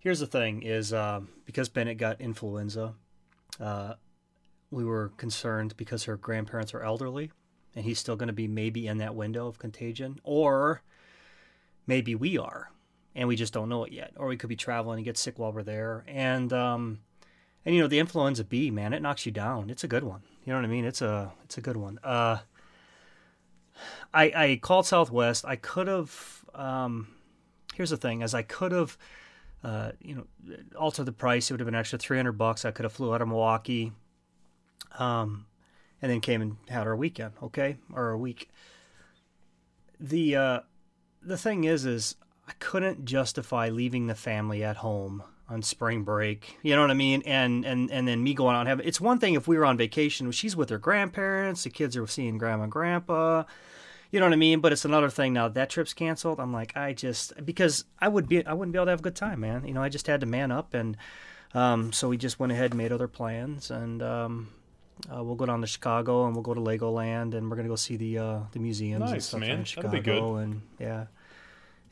here's the thing: is uh, because Bennett got influenza, uh, we were concerned because her grandparents are elderly, and he's still going to be maybe in that window of contagion, or maybe we are, and we just don't know it yet, or we could be traveling and get sick while we're there, and um, and you know the influenza B, man, it knocks you down. It's a good one. You know what I mean? It's a it's a good one. Uh, I I called Southwest. I could have. Um, here's the thing: as I could have. Uh, you know, altered the price. It would have been extra three hundred bucks. I could have flew out of Milwaukee, um, and then came and had our weekend. Okay, or a week. The uh, the thing is, is I couldn't justify leaving the family at home on spring break. You know what I mean? And and and then me going out and having. It's one thing if we were on vacation. She's with her grandparents. The kids are seeing grandma and grandpa. You know what I mean? But it's another thing now that trip's canceled. I'm like, I just because I would be I wouldn't be able to have a good time, man. You know, I just had to man up, and um, so we just went ahead and made other plans, and um, uh, we'll go down to Chicago and we'll go to Legoland, and we're gonna go see the uh, the museums and Nice, stuff man. in Chicago, That'll be good. and yeah.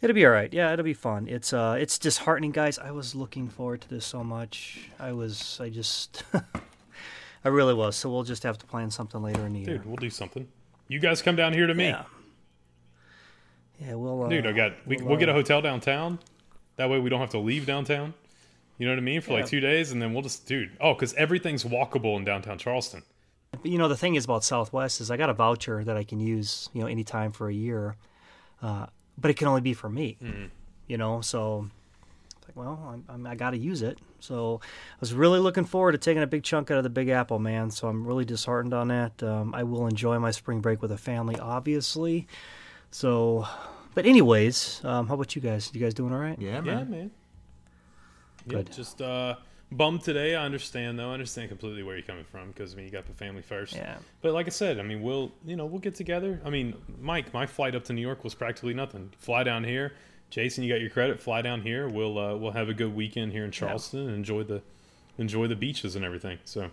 It'll be all right. Yeah, it'll be fun. It's uh, it's disheartening, guys. I was looking forward to this so much. I was, I just, I really was. So we'll just have to plan something later in the year. Dude, we'll do something. You guys come down here to me. Yeah. Yeah, we'll. Uh, Dude, I got we, we'll, we'll get a uh, hotel downtown. That way we don't have to leave downtown. You know what I mean? For like two days, and then we'll just, dude. Oh, because everything's walkable in downtown Charleston. You know, the thing is about Southwest is I got a voucher that I can use, you know, anytime for a year, uh, but it can only be for me. Mm-hmm. You know, so like, well, I'm, I'm, I got to use it. So I was really looking forward to taking a big chunk out of the Big Apple, man. So I'm really disheartened on that. Um, I will enjoy my spring break with a family, obviously. So, but anyways, um, how about you guys? You guys doing all right? Yeah, man. Yeah, man. man. Yeah, Good. just uh, bummed today. I understand though. I understand completely where you're coming from because I mean you got the family first. Yeah. But like I said, I mean we'll you know we'll get together. I mean Mike, my flight up to New York was practically nothing. Fly down here. Jason, you got your credit. Fly down here. We'll uh, we'll have a good weekend here in Charleston and enjoy the enjoy the beaches and everything. So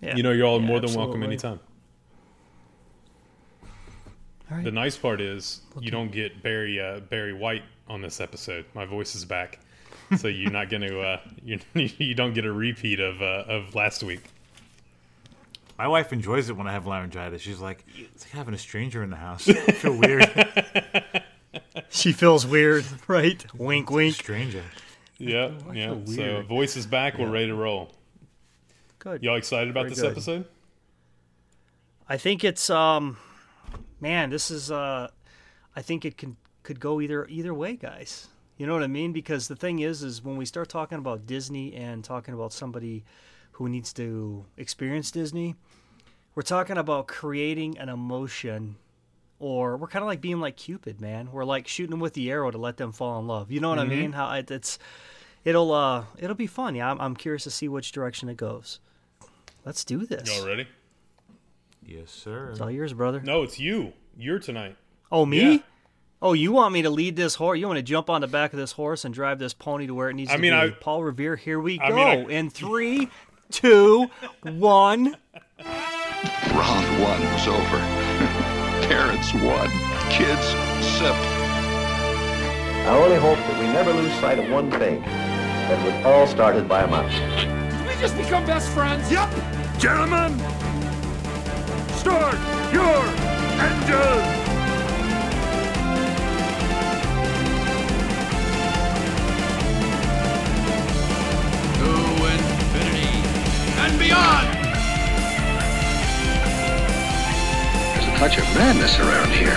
Yeah. you know you're all Yeah, more than welcome anytime. All right. The nice part is you don't get Barry uh, Barry White on this episode. My voice is back, so you're not going to uh, you you don't get a repeat of uh, of last week. My wife enjoys it when I have laryngitis. She's like, it's like having a stranger in the house. I feel weird. She feels weird, right? wink, wink. stranger. Yeah, yeah. feel So weird. voice is back. We're ready to roll. Good. Y'all excited about Very this good. episode? I think it's um man, this is uh I think it can could go either either way, guys. You know what I mean? Because the thing is is when we start talking about Disney and talking about somebody who needs to experience Disney, we're talking about creating an emotion or we're kind of like being like Cupid, man. We're like shooting them with the arrow to let them fall in love. You know what I mean? How it, it's it'll uh it'll be fun. Yeah, I'm, I'm curious to see which direction it goes. Let's do this. Y'all ready? Yes, sir. It's all yours, brother. No, it's you. You're tonight. Oh, me? Yeah. Oh, you want me to lead this horse? You want to jump on the back of this horse and drive this pony to where it needs I to mean, be? I- Paul Revere, here we go. Mean, I- In three, two, one. Round one was over. Parents won. Kids sip. I only hope that we never lose sight of one thing. That it was all started by a mouse. we just become best friends? Yep! Gentlemen! Start your engine! To infinity and beyond! Touch of madness around here.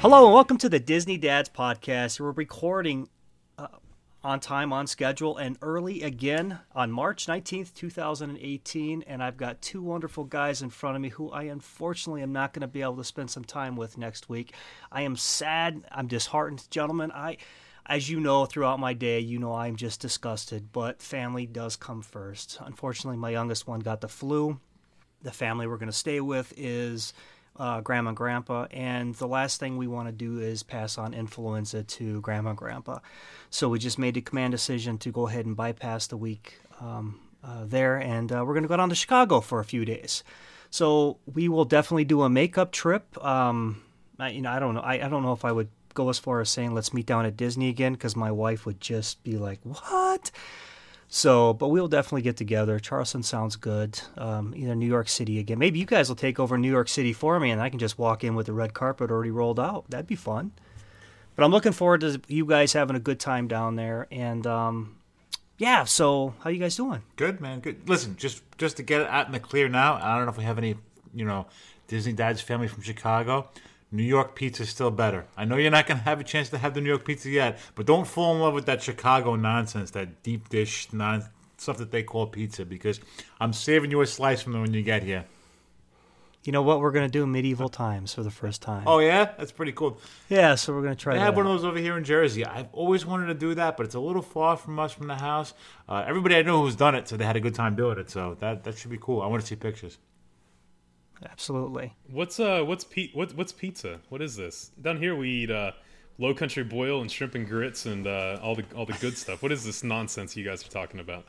Hello and welcome to the Disney Dads podcast. We're recording uh, on time, on schedule, and early again on March 19th, 2018. And I've got two wonderful guys in front of me who I unfortunately am not going to be able to spend some time with next week. I am sad. I'm disheartened, gentlemen. I. As you know, throughout my day, you know I'm just disgusted, but family does come first. Unfortunately, my youngest one got the flu the family we're going to stay with is uh, grandma and grandpa and the last thing we want to do is pass on influenza to grandma and grandpa so we just made the command decision to go ahead and bypass the week um, uh, there, and uh, we're going to go down to Chicago for a few days. So we will definitely do a makeup trip. Um, I, you know, I don't know. I, I don't know if I would go as far as saying let's meet down at Disney again because my wife would just be like, "What?" So, but we'll definitely get together. Charleston sounds good. Um, either New York City again. Maybe you guys will take over New York City for me, and I can just walk in with the red carpet already rolled out. That'd be fun. But I'm looking forward to you guys having a good time down there. And um, yeah, so how you guys doing? Good man, good. Listen, just just to get it out in the clear now. I don't know if we have any, you know, Disney Dad's family from Chicago. New York pizza is still better. I know you're not going to have a chance to have the New York pizza yet, but don't fall in love with that Chicago nonsense, that deep dish non stuff that they call pizza, because I'm saving you a slice from them when you get here. You know what we're gonna do? Medieval times for the first time. Oh yeah, that's pretty cool. yeah, so we're gonna try I that. have one of out. those over here in Jersey. I've always wanted to do that, but it's a little far from us from the house. Uh, everybody I know who's done it, so they had a good time doing it. So that that should be cool. I want to see pictures. Absolutely. What's uh what's pe- what, what's pizza? What is this? Down here we eat uh low country boil and shrimp and grits and uh, all the all the good stuff. What is this nonsense you guys are talking about?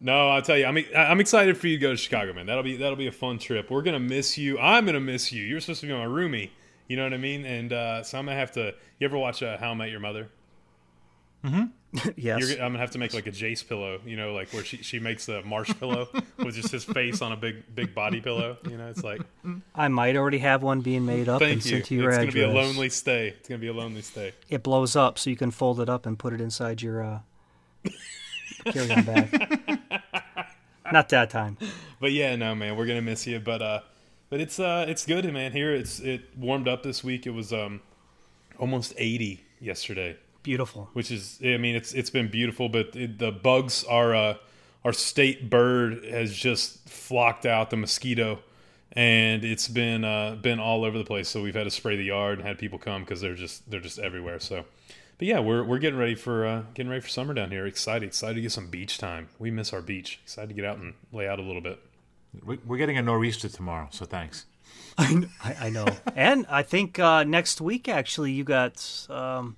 no, I'll tell you, I'm I'm excited for you to go to Chicago, man. That'll be that'll be a fun trip. We're gonna miss you. I'm gonna miss you. You're supposed to be my roomie. You know what I mean? And uh, so I'm gonna have to. You ever watch uh, How I Met Your Mother? yes. You're, I'm gonna have to make like a Jace pillow, you know, like where she, she makes a marsh pillow with just his face on a big big body pillow. You know, it's like I might already have one being made up and you. sent It's to your gonna be a lonely stay. It's gonna be a lonely stay. It blows up, so you can fold it up and put it inside your uh, carry-on bag. Not that time. But yeah, no man, we're gonna miss you. But uh, but it's uh, it's good, man. Here it's it warmed up this week. It was um, almost 80 yesterday. Beautiful. which is I mean it's it's been beautiful, but it, the bugs are uh, our state bird has just flocked out the mosquito, and it's been uh, been all over the place. So we've had to spray the yard and had people come because they're just they're just everywhere. So, but yeah, we're we're getting ready for uh, getting ready for summer down here. Excited, excited to get some beach time. We miss our beach. Excited to get out and lay out a little bit. We- We're getting a nor'easter tomorrow, so thanks. I, I know. and I think uh, next week, actually, you got. Um,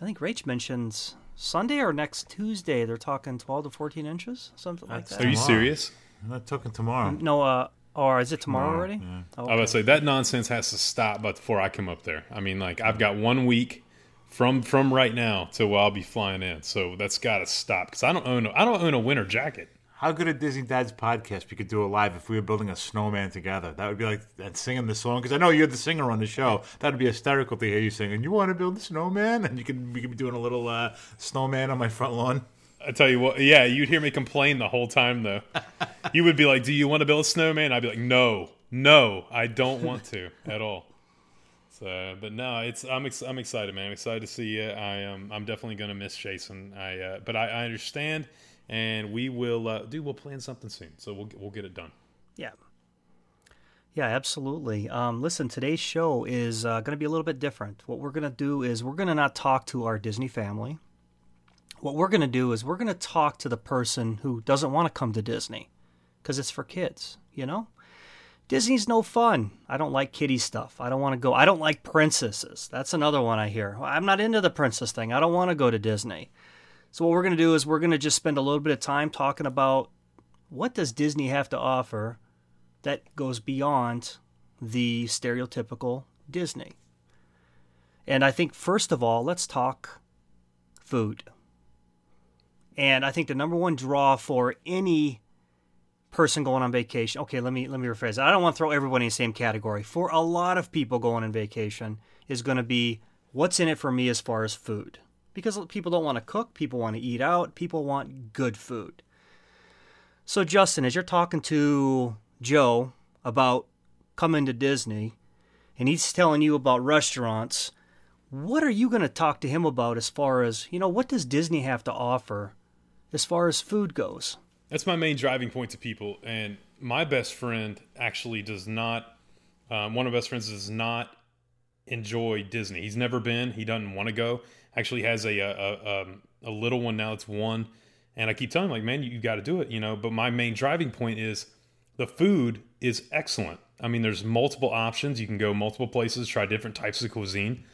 I think Rach mentions Sunday or next Tuesday. They're talking 12 to 14 inches, something like That's that. Are you Tomorrow. serious? I'm not talking tomorrow. No, uh, or is it tomorrow, Tomorrow, already? yeah. Oh, I would say that nonsense has to stop, but before I come up there, I mean, like I've got one week from from right now to where I'll be flying in, so that's got to stop because I don't own a, I don't own a winter jacket. How good a Disney Dad's podcast we could do a live if we were building a snowman together? That would be like and singing the song because I know you're the singer on the show. That would be hysterical to hear you singing. You want to build a snowman, and you can we could be doing a little uh, snowman on my front lawn. I tell you what, yeah, you'd hear me complain the whole time though. you would be like, "Do you want to build a snowman?" I'd be like, "No, no, I don't want to at all." So, but no, it's I'm ex- I'm excited, man. I'm excited to see you. I um I'm definitely gonna miss Jason. I uh, but I, I understand, and we will uh, do. We'll plan something soon, so we'll we'll get it done. Yeah. Yeah, absolutely. Um, listen, today's show is uh, going to be a little bit different. What we're going to do is we're going to not talk to our Disney family. What we're going to do is we're going to talk to the person who doesn't want to come to Disney because it's for kids, you know? Disney's no fun. I don't like kiddie stuff. I don't want to go. I don't like princesses. That's another one I hear. I'm not into the princess thing. I don't want to go to Disney. So what we're going to do is we're going to just spend a little bit of time talking about what does Disney have to offer that goes beyond the stereotypical Disney. And I think first of all, let's talk food. And I think the number one draw for any person going on vacation. Okay, let me let me rephrase. That. I don't want to throw everybody in the same category. For a lot of people going on vacation is going to be what's in it for me as far as food. Because people don't want to cook, people want to eat out, people want good food. So Justin, as you're talking to Joe about coming to Disney and he's telling you about restaurants, what are you going to talk to him about as far as, you know, what does Disney have to offer as far as food goes? That's my main driving point to people. And my best friend actually does not. Um, one of my best friends does not enjoy Disney. He's never been. He doesn't want to go. Actually, has a a, a, um, a little one now. It's one, and I keep telling him like, man, you, you got to do it. You know. But my main driving point is the food is excellent. I mean, there's multiple options. You can go multiple places, try different types of cuisine.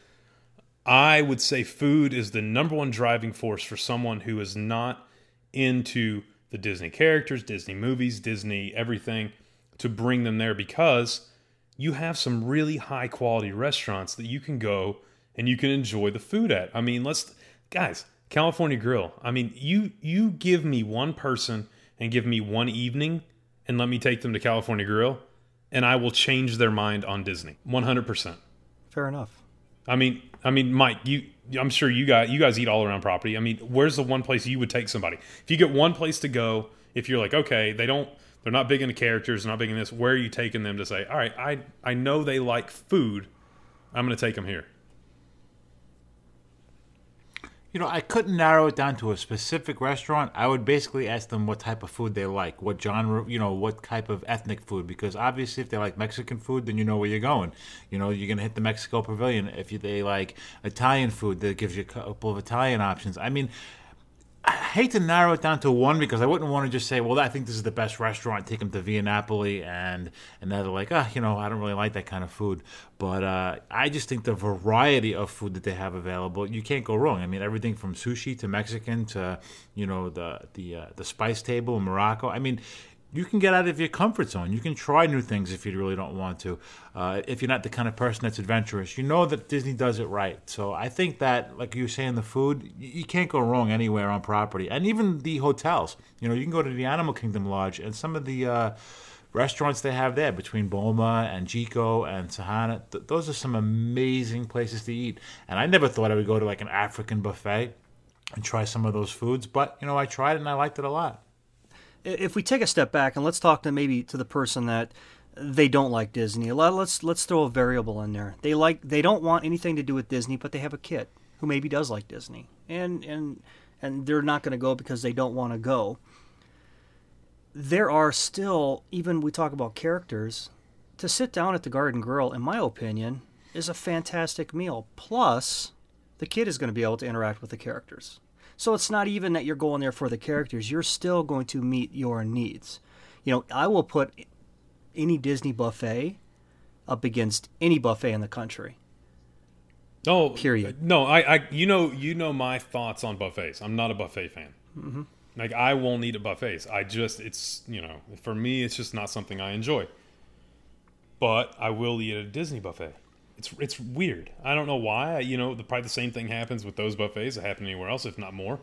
I would say food is the number one driving force for someone who is not into the Disney characters, Disney movies, Disney everything to bring them there because you have some really high quality restaurants that you can go and you can enjoy the food at. I mean, let's guys, California Grill. I mean, you you give me one person and give me one evening and let me take them to California Grill and I will change their mind on Disney. 100%. Fair enough. I mean, I mean, Mike, you, I'm sure you got you guys eat all around property. I mean, where's the one place you would take somebody if you get one place to go? If you're like, okay, they don't, they're not big into characters, they're not big in this. Where are you taking them to say, all right, I I know they like food, I'm going to take them here. You know, I couldn't narrow it down to a specific restaurant. I would basically ask them what type of food they like, what genre, you know, what type of ethnic food. Because obviously, if they like Mexican food, then you know where you're going. You know, you're gonna hit the Mexico Pavilion. If they like Italian food, that gives you a couple of Italian options. I mean, I hate to narrow it down to one because I wouldn't want to just say, well, I think this is the best restaurant. Take them to Via Napoli, and and they're like, ah, you know, I don't really like that kind of food. But uh, I just think the variety of food that they have available, you can't go wrong. I mean, everything from sushi to Mexican to you know the the uh, the spice table in Morocco. I mean, you can get out of your comfort zone. You can try new things if you really don't want to. Uh, if you're not the kind of person that's adventurous, you know that Disney does it right. So I think that, like you were saying, the food you can't go wrong anywhere on property, and even the hotels. You know, you can go to the Animal Kingdom Lodge and some of the. Uh, restaurants they have there between Boma and Jiko and Sanaa. Th- those are some amazing places to eat. And I never thought I would go to like an African buffet and try some of those foods, but you know, I tried it and I liked it a lot if we take a step back and let's talk to maybe to the person that they don't like Disney. Let's let's throw a variable in there. They like they don't want anything to do with Disney, but they have a kid who maybe does like Disney, and and and they're not going to go because they don't want to go. There are still even we talk about characters to sit down at the Garden Grill. In my opinion, is a fantastic meal. Plus, the kid is going to be able to interact with the characters. So it's not even that you're going there for the characters. You're still going to meet your needs. You know, I will put any Disney buffet up against any buffet in the country. No, period. No, I, I, you know, you know my thoughts on buffets. I'm not a buffet fan. Mm-hmm. Like I won't eat at buffets. I just, it's, you know, for me, it's just not something I enjoy. But I will eat at a Disney buffet it's it's weird. I don't know why. You know, the, probably the same thing happens with those buffets that happen anywhere else, if not more.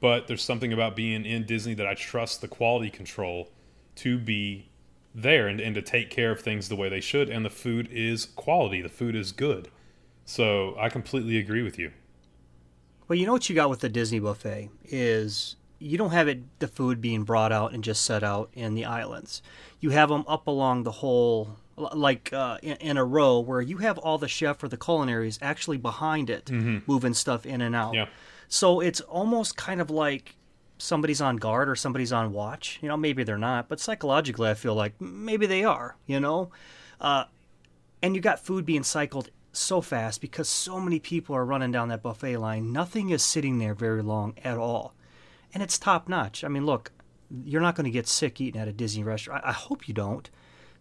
But there's something about being in Disney that I trust the quality control to be there and, and to take care of things the way they should. And the food is quality. The food is good. So I completely agree with you. Well, you know what you got with the Disney buffet is you don't have it the food being brought out and just set out in the islands. You have them up along the whole like uh, in, in, a row where you have all the chef or the culinaries actually behind it mm-hmm. moving stuff in and out. Yeah. So it's almost kind of like somebody's on guard or somebody's on watch. You know, maybe they're not, but psychologically, I feel like maybe they are. You know, uh, and you got food being cycled so fast because so many people are running down that buffet line. Nothing is sitting there very long at all, and it's top notch. I mean, look, you're not going to get sick eating at a Disney restaurant. I hope you don't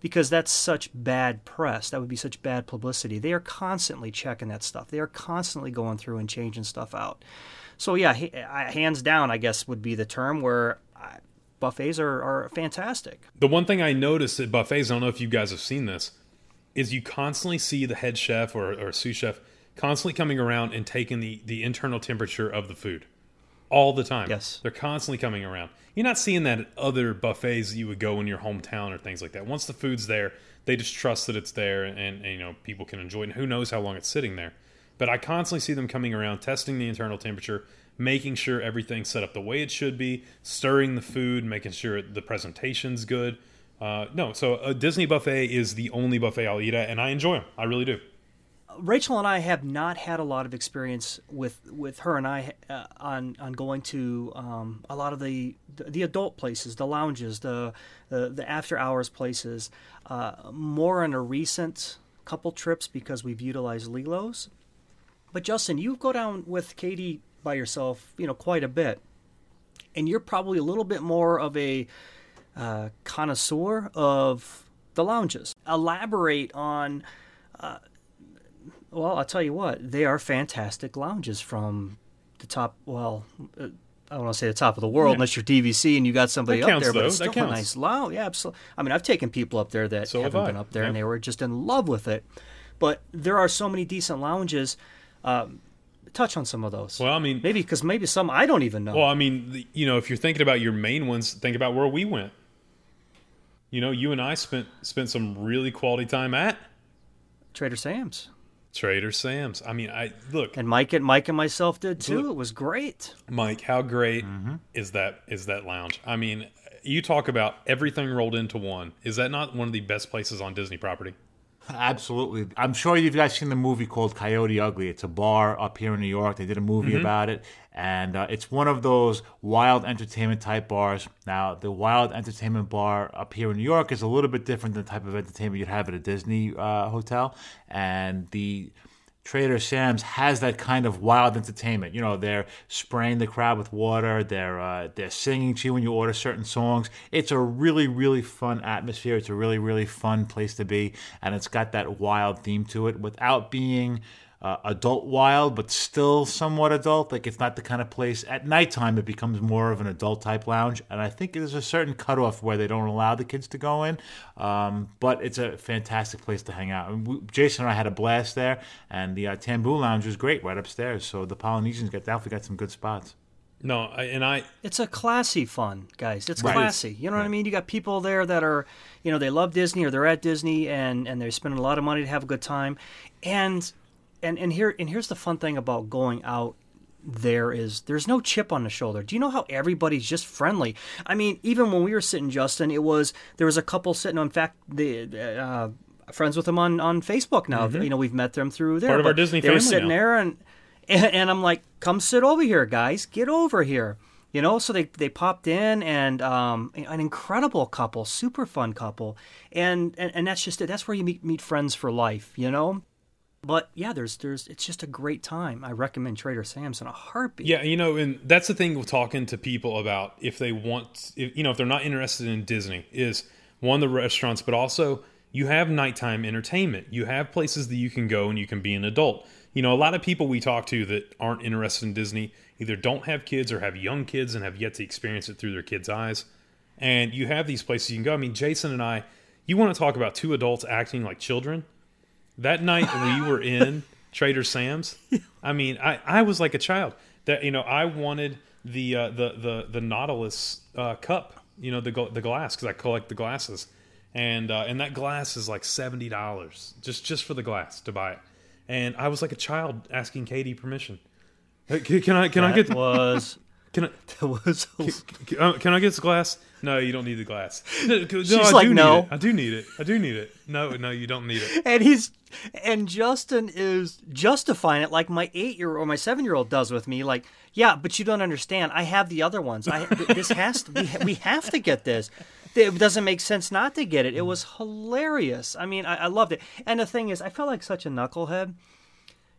because that's such bad press. That would be such bad publicity. They are constantly checking that stuff. They are constantly going through and changing stuff out. So yeah, hands down, I guess would be the term where buffets are, are fantastic. The one thing I noticed at buffets, I don't know if you guys have seen this, is you constantly see the head chef or, or sous chef constantly coming around and taking the, the internal temperature of the food all the time. Yes. They're constantly coming around. You're not seeing that at other buffets that you would go in your hometown or things like that. Once the food's there, they just trust that it's there and, and, you know people can enjoy it. And who knows how long it's sitting there. But I constantly see them coming around, testing the internal temperature, making sure everything's set up the way it should be, stirring the food, making sure the presentation's good. Uh, no, so a Disney buffet is the only buffet I'll eat at, and I enjoy them. I really do. Rachel and I have not had a lot of experience with with her and I uh, on on going to um, a lot of the the adult places, the lounges, the the, the after hours places. Uh, more in a recent couple trips because we've utilized Lilo's. But Justin, you go down with Katie by yourself, you know, quite a bit, and you're probably a little bit more of a uh, connoisseur of the lounges. Elaborate on. Uh, well, I'll tell you what, they are fantastic lounges from the top, well, uh, I don't want to say the top of the world Yeah. unless you're DVC and you got somebody That up counts, there, but though. it's That still a nice lounge. Yeah, absolutely. I mean, I've taken people up there that So have haven't been up there and they were just in love with it. But there are so many decent lounges. Um, touch on some of those. Well, I mean, maybe because maybe some I don't even know. Well, I mean, you know, if you're thinking about your main ones, think about where we went. You know, you and I spent spent some really quality time at Trader Sam's Trader Sam's. I mean, I look, and Mike and Mike and myself did too. Look. It was great. Mike, how great is that is that lounge? I mean, you talk about everything rolled into one. Is that not one of the best places on Disney property? Absolutely. I'm sure you've guys seen the movie called Coyote Ugly. It's a bar up here in New York. They did a movie Mm-hmm. about it. And uh, it's one of those wild entertainment type bars. Now, the wild entertainment bar up here in New York is a little bit different than the type of entertainment you'd have at a Disney uh, hotel. And the Trader Sam's has that kind of wild entertainment. You know, they're spraying the crowd with water. They're uh, they're singing to you when you order certain songs. It's a really really fun atmosphere. It's a really really fun place to be, and it's got that wild theme to it without being. Uh, adult wild, but still somewhat adult. Like it's not the kind of place at nighttime. It becomes more of an adult type lounge, and I think there's a certain cutoff where they don't allow the kids to go in. Um, but it's a fantastic place to hang out. And we, Jason and I had a blast there, and the uh, Tambu Lounge was great right upstairs. So the Polynesians got definitely got some good spots. No, I, and I It's a classy fun, guys. It's Right. classy. You know what I mean? You got people there that are, you know, they love Disney or they're at Disney and and they're spending a lot of money to have a good time. And and and here and here's the fun thing about going out there is there's no chip on the shoulder. Do you know how everybody's just friendly? I mean, even when we were sitting, Justin, it was there was a couple sitting. In fact, the uh, friends with them on on Facebook now. You know, we've met them through there. Mm-hmm. Part of our Disney they were sitting now. there and, and and I'm like, come sit over here, guys. Get over here. You know, so they they popped in and um, an incredible couple, super fun couple, and, and and that's just it. That's where you meet meet friends for life. You know. But yeah, there's there's it's just a great time. I recommend Trader Sam's in a heartbeat. Yeah, you know, and that's the thing with talking to people about if they want, if, you know, if they're not interested in Disney, is one of the restaurants, but also you have nighttime entertainment. You have places that you can go and you can be an adult. You know, a lot of people we talk to that aren't interested in Disney either don't have kids or have young kids and have yet to experience it through their kids' eyes. And you have these places you can go. I mean, Jason and I, you want to talk about two adults acting like children? That night we were in Trader Sam's. I mean, I, I was like a child. That you know, I wanted the uh, the the the Nautilus uh, cup. You know, the the glass because I collect the glasses, and uh, and that glass is like seventy dollars just just for the glass to buy it. And I was like a child asking Katie permission. Hey, Can, I can I that get was can I that was. can, uh, can I get this glass? No, you don't need the glass. No, no, She's I like, do "No." Need it. I do need it. I do need it. No, no, you don't need it. and he's and Justin is justifying it like my eight year old or my seven year old does with me. Like, yeah, but you don't understand. I have the other ones. I this has to we, we have to get this. It doesn't make sense not to get it. It was hilarious. I mean, I, I loved it. And the thing is, I felt like such a knucklehead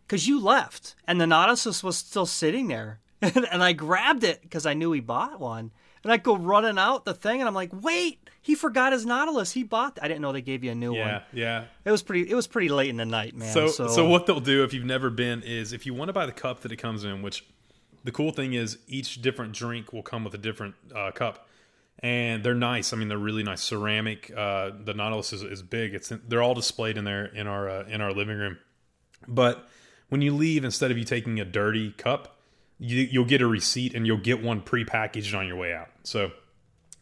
because you left and the Nautilus was still sitting there, and I grabbed it because I knew he bought one. And I go running out the thing, and I'm like, "Wait, he forgot his Nautilus. He bought. I didn't know they gave you a new one. Yeah, yeah. It was pretty. It was pretty late in the night, man. So, So, so, what they'll do if you've never been is if you want to buy the cup that it comes in, which the cool thing is each different drink will come with a different uh, cup, and they're nice. I mean, they're really nice ceramic. Uh, the Nautilus is, is big. It's they're all displayed in there in our uh, in our living room. But when you leave, instead of you taking a dirty cup, you, you'll get a receipt and you'll get one prepackaged on your way out. So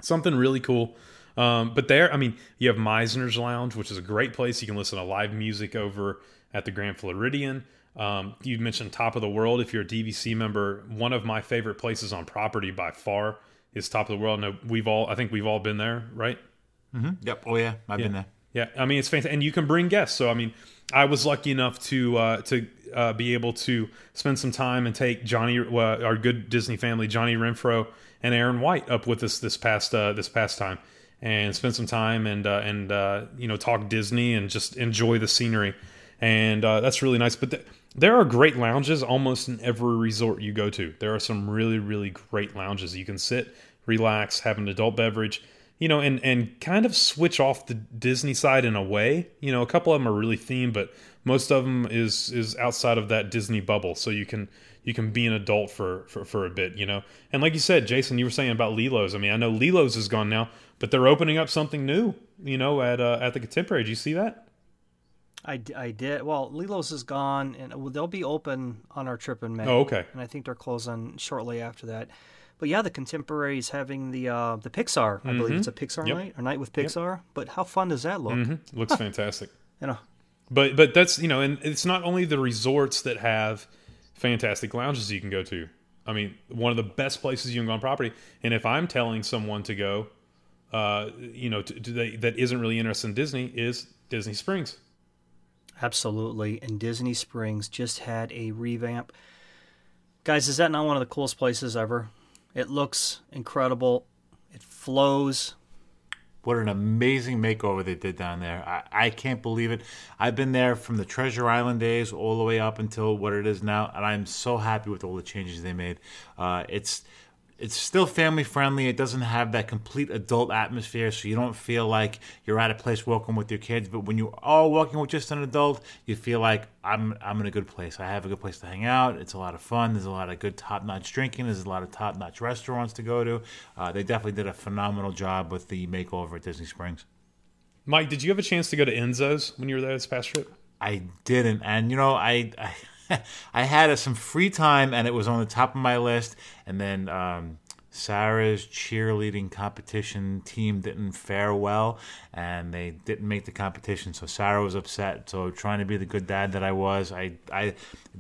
something really cool. Um, but there, I mean, you have Mizner's Lounge, which is a great place. You can listen to live music over at the Grand Floridian. Um, you mentioned Top of the World. If you're a DVC member, one of my favorite places on property by far is Top of the World. No, we've all, I think we've all been there, right? Yep. Oh yeah, I've been there. Yeah, I mean it's fantastic, and you can bring guests. So I mean, I was lucky enough to uh, to uh, be able to spend some time and take Johnny, uh, our good Disney family, Johnny Renfro and Aaron White, up with us this past uh, this past time, and spend some time and uh, and uh, you know talk Disney and just enjoy the scenery, and that's really nice. But th- there are great lounges almost in every resort you go to. There are some really really great lounges you can sit, relax, have an adult beverage you know, and and kind of switch off the Disney side in a way. You know, a couple of them are really themed, but most of them is is outside of that Disney bubble. So you can you can be an adult for, for for a bit, you know. And like you said, Jason, you were saying about Lilo's. I mean, I know Lilo's is gone now, but they're opening up something new, you know, at uh, at the Contemporary. Do you see that? I, I did. Well, Lilo's is gone, and they'll be open on our trip in May. Oh, okay. And I think they're closing shortly after that. But yeah, the Contemporary's having the uh, the Pixar. I believe it's a Pixar Mm-hmm. Yep. night or night with Pixar. But how fun does that look? hmm Looks fantastic. You know, But but that's you know, and it's not only the resorts that have fantastic lounges you can go to. I mean, one of the best places you can go on property. And if I'm telling someone to go, uh, you know, to, to they, that isn't really interested in Disney, is Disney Springs. absolutely. And Disney Springs just had a revamp. Guys, is that not one of the coolest places ever? It looks incredible. It flows. What an amazing makeover they did down there. I, I can't believe it. I've been there from the Pleasure Island days all the way up until what it is now, and I'm so happy with all the changes they made. Uh, it's it's still family friendly. It doesn't have that complete adult atmosphere, so you don't feel like you're at a place walking with your kids. But when you are walking with just an adult, you feel like I'm I'm in a good place. I have a good place to hang out. It's a lot of fun. There's a lot of good top notch drinking. There's a lot of top notch restaurants to go to. Uh, they definitely did a phenomenal job with the makeover at Disney Springs. Mike, did you have a chance to go to Enzo's when you were there this past trip? I didn't, and you know, I I, I had some free time, and it was on the top of my list. And then um, Sarah's cheerleading competition team didn't fare well, and they didn't make the competition. So Sarah was upset. So trying to be the good dad that I was, I I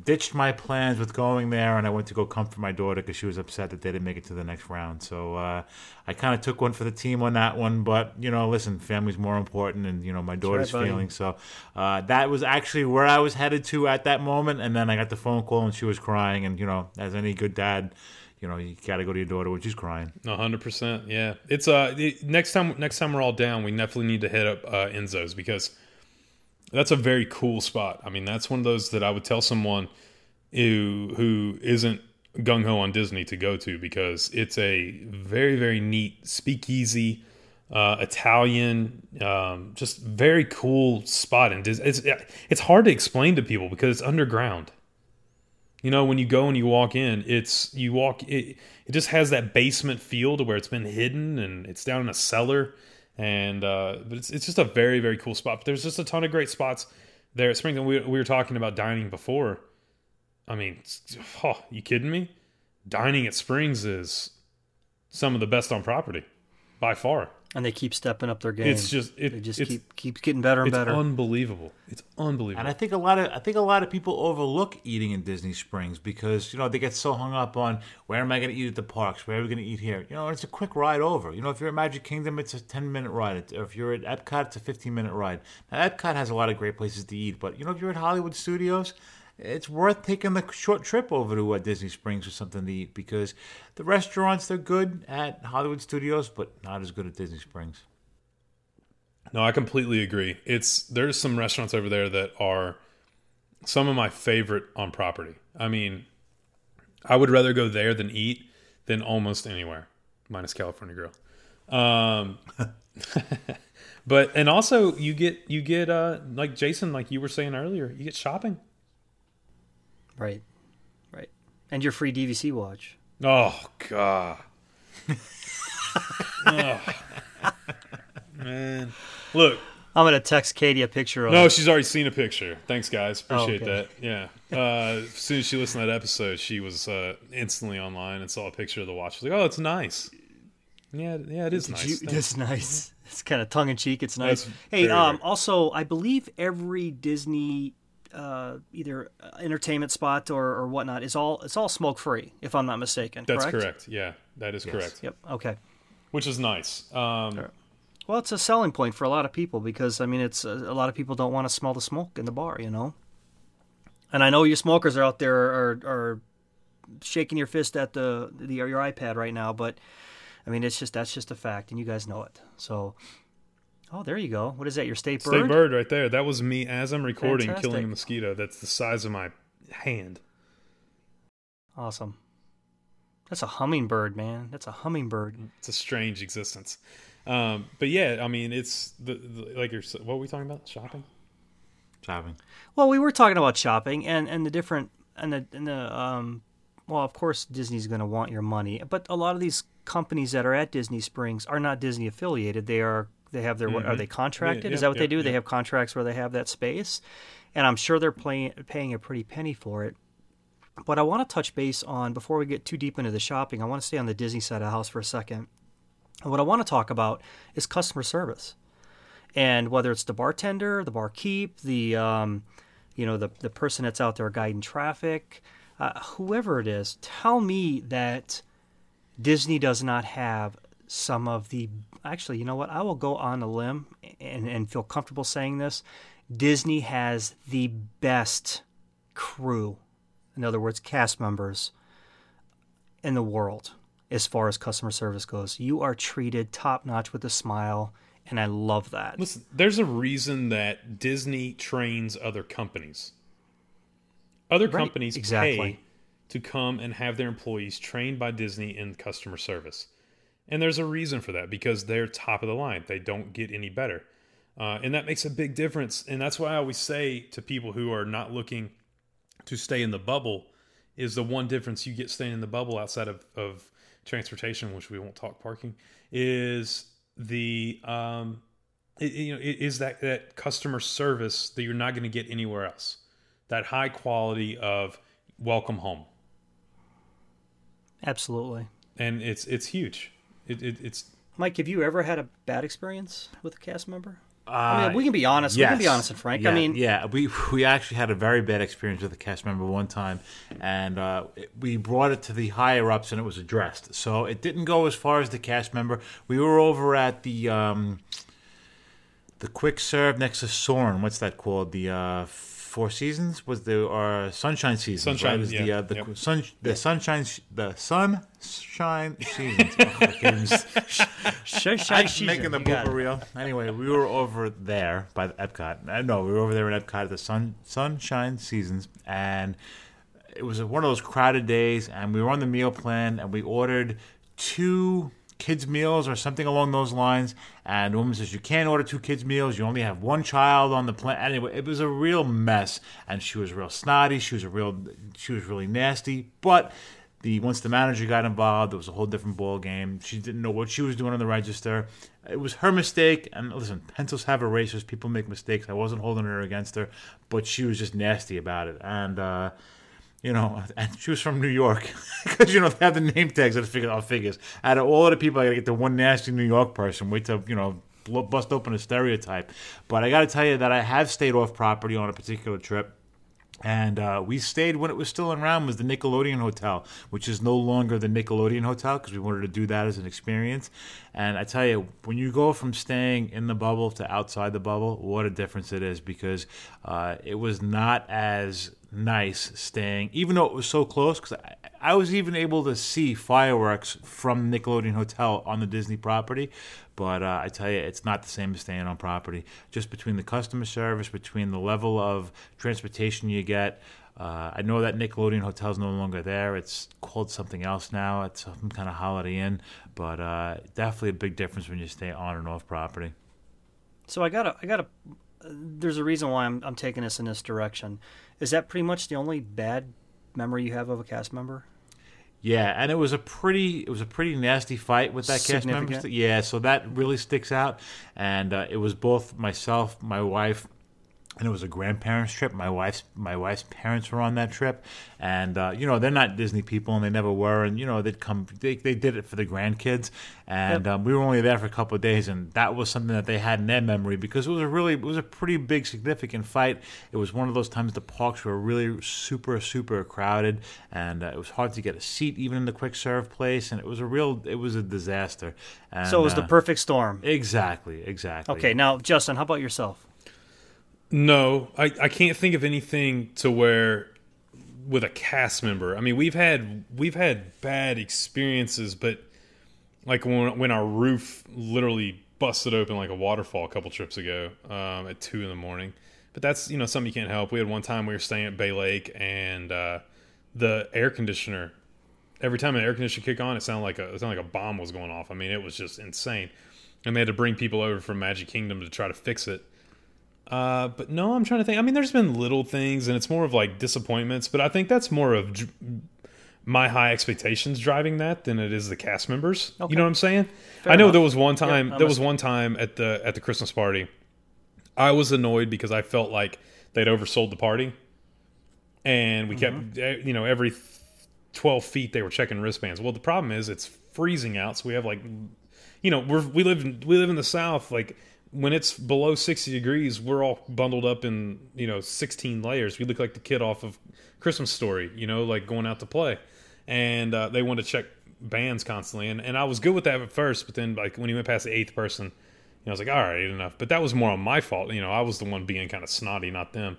ditched my plans with going there, and I went to go comfort my daughter because she was upset that they didn't make it to the next round. So uh, I kind of took one for the team on that one. But you know, listen, family's more important, and you know my daughter's buddy. feelings. So uh, that was actually where I was headed to at that moment. And then I got the phone call, and she was crying. And you know, as any good dad, you know, you got to go to your daughter when she's crying. Hundred percent. Yeah, it's uh next time next time we're all down, we definitely need to hit up uh, Enzo's because that's a very cool spot. I mean, that's one of those that I would tell someone who who isn't gung ho on Disney to go to because it's a very very neat speakeasy. Uh, Italian, um, just very cool spot, and it's it's hard to explain to people because it's underground. You know, when you go and you walk in, it's you walk it. It just has that basement feel to where it's been hidden and it's down in a cellar, and uh, but it's it's just a very very cool spot. But there's just a ton of great spots there at Springs. We we were talking about dining before. I mean, oh, you kidding me? Dining at Springs is some of the best on property by far. And they keep stepping up their game. It's just it, they just it's, keep keep getting better and better. it's better. unbelievable. It's unbelievable. And I think a lot of I think a lot of people overlook eating in Disney Springs because you know they get so hung up on where am I going to eat at the parks, where are we going to eat here. You know, it's a quick ride over. You know, if you're at Magic Kingdom, it's a ten minute ride. If you're at Epcot, it's a fifteen minute ride. Now Epcot has a lot of great places to eat, but you know if you're at Hollywood Studios. It's worth taking the short trip over to uh, Disney Springs or something to eat because the restaurants they're good at Hollywood Studios, but not as good at Disney Springs. No, I completely agree. It's there's some restaurants over there that are some of my favorite on property. I mean, I would rather go there than eat than almost anywhere, minus California Grill. Um, but and also you get you get uh like Jason, like you were saying earlier, you get shopping. Right, right. And your free DVC watch. Oh god. Ugh. Man, look, I'm gonna text Katie a picture of. No, she's already seen a picture. Thanks, guys. Oh, Appreciate okay. that. Yeah. Uh, as soon as she listened to that episode, she was uh, instantly online and saw a picture of the watch. She's like, "Oh, it's nice." Yeah, yeah, it is nice. You- It's nice. It's kind of tongue in cheek. It's nice. That's hey, um, also, I believe every Disney uh, either uh, entertainment spot or, or whatnot is all it's all smoke free, if I'm not mistaken. That's correct? correct. Yeah, that is correct. Yep. Okay. Which is nice. Um, Well, it's a selling point for a lot of people because I mean, it's uh, a lot of people don't want to smell the smoke in the bar, you know. And I know you smokers are out there are, are shaking your fist at the, the your iPad right now, but I mean, it's just that's just a fact, and you guys know it. So, oh, there you go. What is that? Your state bird? State bird right there. That was me as I'm recording, Fantastic. killing a mosquito. That's the size of my hand. Awesome. That's a hummingbird, man. That's a hummingbird. It's a strange existence. Um, but yeah, I mean, it's the, the like you're. What were we talking about? Shopping. Shopping. Well, we were talking about shopping and, and the different and the and the um well, of course Disney's going to want your money, but a lot of these companies that are at Disney Springs are not Disney affiliated. They are they have their are they contracted? Yeah, Is that what they do? They have contracts where they have that space, and I'm sure they're playing, paying a pretty penny for it. But I want to touch base on before we get too deep into the shopping. I want to stay on the Disney side of the house for a second. And what I want to talk about is customer service, and whether it's the bartender, the barkeep, the um, you know the the person that's out there guiding traffic, uh, whoever it is. Tell me that Disney does not have some of the actually. You know what? I will go on a limb and, and feel comfortable saying this. Disney has the best crew, in other words, cast members in the world as far as customer service goes. You are treated top notch with a smile, and I love that. Listen, there's a reason that Disney trains other companies. Other Right, companies exactly. pay to come and have their employees trained by Disney in customer service. And there's a reason for that because they're top of the line. They don't get any better. Uh, and that makes a big difference. And that's why I always say to people who are not looking to stay in the bubble is the one difference you get staying in the bubble outside of, of transportation, which we won't talk parking, is the um, it, you know it is that that customer service that you're not going to get anywhere else. That high quality of welcome home, Absolutely. and it's it's huge. It, it, it's Mike, have you ever had a bad experience with a cast member? Uh, I mean, we can be honest. We can be honest and frank. Yeah, I mean, yeah, we we actually had a very bad experience with a cast member one time, and uh, it- we brought it to the higher ups, and it was addressed. So it didn't go as far as the cast member. We were over at the um, the quick serve next to Soarin'. What's that called? The uh, Four Seasons was the or Sunshine Seasons. Sunshine, right? It was the uh, the yep. sun the sunshine the sunshine seasons. Oh, I can't even Shush, I'm shush, making the you got blooper it. reel. Anyway, we were over there by the Epcot. Uh, No, we were over there in Epcot at the Sun Sunshine Seasons, and it was one of those crowded days. And we were on the meal plan, and we ordered two kids meals or something along those lines. And the woman says you can't order two kids meals. You only have one child on the plan. Anyway, it was a real mess, and she was real snotty. She was a real, she was really nasty, but the once the manager got involved, it was a whole different ball game. She didn't know what she was doing on the register. It was her mistake. And listen, pencils have erasers. People make mistakes. I wasn't holding her against her, but she was just nasty about it. And uh, you know, and she was from New York because you know they have the name tags that figure out figures. Out of all of the people, I gotta get the one nasty New York person. Wait till you know. Bust open a stereotype, but I got to tell you that I have stayed off property on a particular trip, and uh, we stayed when it was still around was the Nickelodeon Hotel, which is no longer the Nickelodeon Hotel because we wanted to do that as an experience. And I tell you, when you go from staying in the bubble to outside the bubble, what a difference it is because uh, it was not as nice staying, even though it was so close. Because I, I was even able to see fireworks from Nickelodeon Hotel on the Disney property. But uh, I tell you, it's not the same as staying on property. Just between the customer service, between the level of transportation you get. Uh, I know that Nickelodeon Hotel is no longer there. It's called something else now. It's some kind of Holiday Inn. But uh, definitely a big difference when you stay on and off property. So I gotta, I gotta. There's a reason why I'm, I'm taking this in this direction. Is that pretty much the only bad memory you have of a cast member? Yeah, and it was a pretty it was a pretty nasty fight with that cast member. Yeah, so that really sticks out. And uh, it was both myself, my wife, and it was a grandparents trip. My wife's my wife's parents were on that trip, and uh, you know they're not Disney people, and they never were. And you know they'd come, they, they did it for the grandkids, and Yep. um, we were only there for a couple of days, and that was something that they had in their memory because it was a really it was a pretty big significant fight. It was one of those times the parks were really super super crowded, and uh, it was hard to get a seat even in the quick serve place, and it was a real it was a disaster. And, So it was the uh, perfect storm. exactly exactly. Okay, now Justin, how about yourself? No, I, I can't think of anything to where with a cast member. I mean, we've had we've had bad experiences, but like when when our roof literally busted open like a waterfall a couple trips ago um, at two in the morning. But that's you know something you can't help. We had one time we were staying at Bay Lake and uh, the air conditioner. Every time an air conditioner kick on, it sounded like a it sounded like a bomb was going off. I mean, it was just insane. And they had to bring people over from Magic Kingdom to try to fix it. Uh, but no, I'm trying to think. I mean, there's been little things, and it's more of like disappointments. But I think that's more of my high expectations driving that than it is the cast members. Okay. You know what I'm saying? Fair I know enough. there was one time Yeah, there was one time at the at the Christmas party. I was annoyed because I felt like they'd oversold the party, and we Mm-hmm. kept eh, you know every twelve feet they were checking wristbands. Well, the problem is it's freezing out, so we have like you know we're we live in, we live in the south like when it's below 60 degrees we're all bundled up in you know 16 layers. We look like the kid off of christmas story you know like going out to play. And uh, they want to check bands constantly. And, and i was good with that at first but then like when you went past the eighth person you know, i was like all right enough. But that was more on my fault. You know i was the one being kind of snotty not them.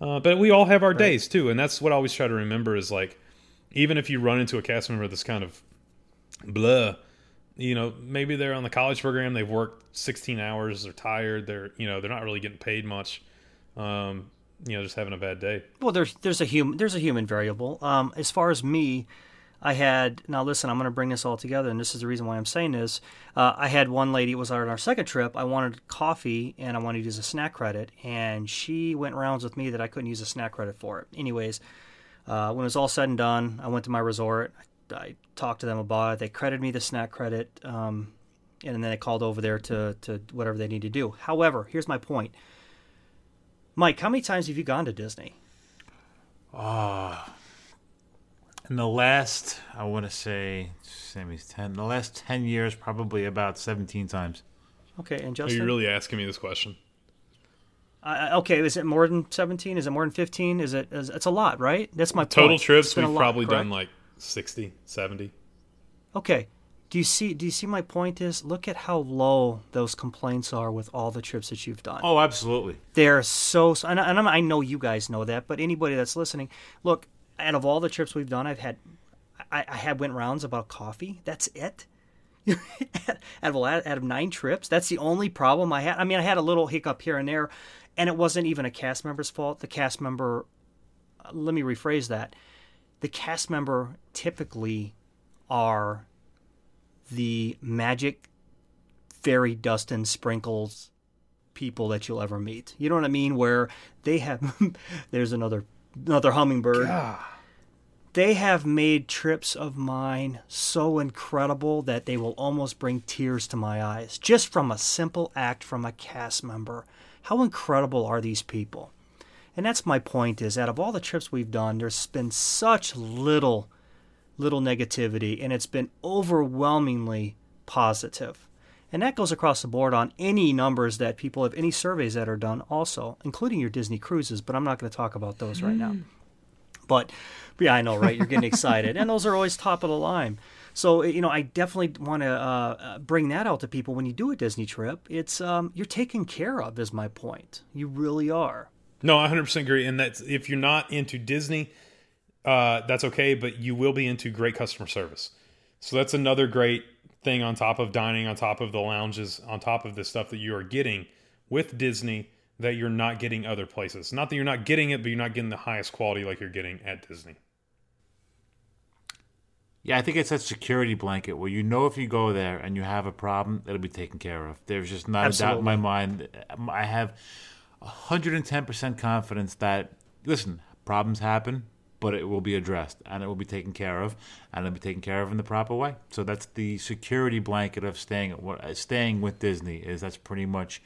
Uh, but we all have our days too. And that's what i always try to remember is like even if you run into a cast member that's kind of blah you know maybe they're on the college program they've worked 16 hours they're tired they're you know they're not really getting paid much um you know just having a bad day Well, there's there's a human there's a human variable. Um, as far as me, I had now listen. I'm going to bring this all together, and this is the reason why I'm saying this. Uh, I had one lady. It was on our second trip. I wanted coffee, and I wanted to use a snack credit, and she went rounds with me that I couldn't use a snack credit for it. Anyways, uh, when it was all said and done, I went to my resort. I, I talked to them about it. They credited me the snack credit, um, and then they called over there to to whatever they need to do. However, here's my point. Mike, how many times have you gone to Disney? In the last, I want to say, Sammy's 10, the last 10 years, probably about 17 times. Okay, and Justin, are you really asking me this question I- I- okay, is it more than seventeen? Is it more than fifteen? Is it? Is, it's a lot, right? That's my total point. trips It's been a we've lot, probably correct? done like 60 70 Okay. Do you see? Do you see my point? Is look at how low those complaints are with all the trips that you've done. Oh, absolutely. They're so. And, I- and I'm- I know you guys know that, but anybody that's listening, look. Out of all the trips we've done, I've had, I, I had went rounds about coffee. That's it. out of out of nine trips, that's the only problem I had. I mean, I had a little hiccup here and there, and it wasn't even a cast member's fault. The cast member, uh, let me rephrase that. The cast member typically are the magic fairy dust and sprinkles people that you'll ever meet. You know what I mean? Where they have there's another another hummingbird. They have made trips of mine so incredible that they will almost bring tears to my eyes just from a simple act from a cast member. How incredible are these people? And that's my point is out of all the trips we've done, there's been such little little negativity and it's been overwhelmingly positive. And that goes across the board on any numbers that people have, any surveys that are done, also, including your Disney cruises. But I'm not going to talk about those right now. But yeah, I know, right? You're getting excited, and those are always top of the line. So you know, I definitely want to uh, uh, bring that out to people when you do a Disney trip. It's um, you're taken care of, is my point. You really are. No i 100% agree and that's if you're not into disney uh that's okay but you will be into great customer service so that's another great thing on top of dining on top of the lounges on top of the stuff that you are getting with disney that you're not getting other places not that you're not getting it but you're not getting the highest quality like you're getting at disney Yeah, I think it's that security blanket where you know if you go there and you have a problem, it'll be taken care of. There's just not a doubt in my mind. I have 110% confidence that, listen, problems happen, but it will be addressed and it will be taken care of and it'll be taken care of in the proper way. So that's the security blanket of staying at what- uh, staying with Disney is that's pretty much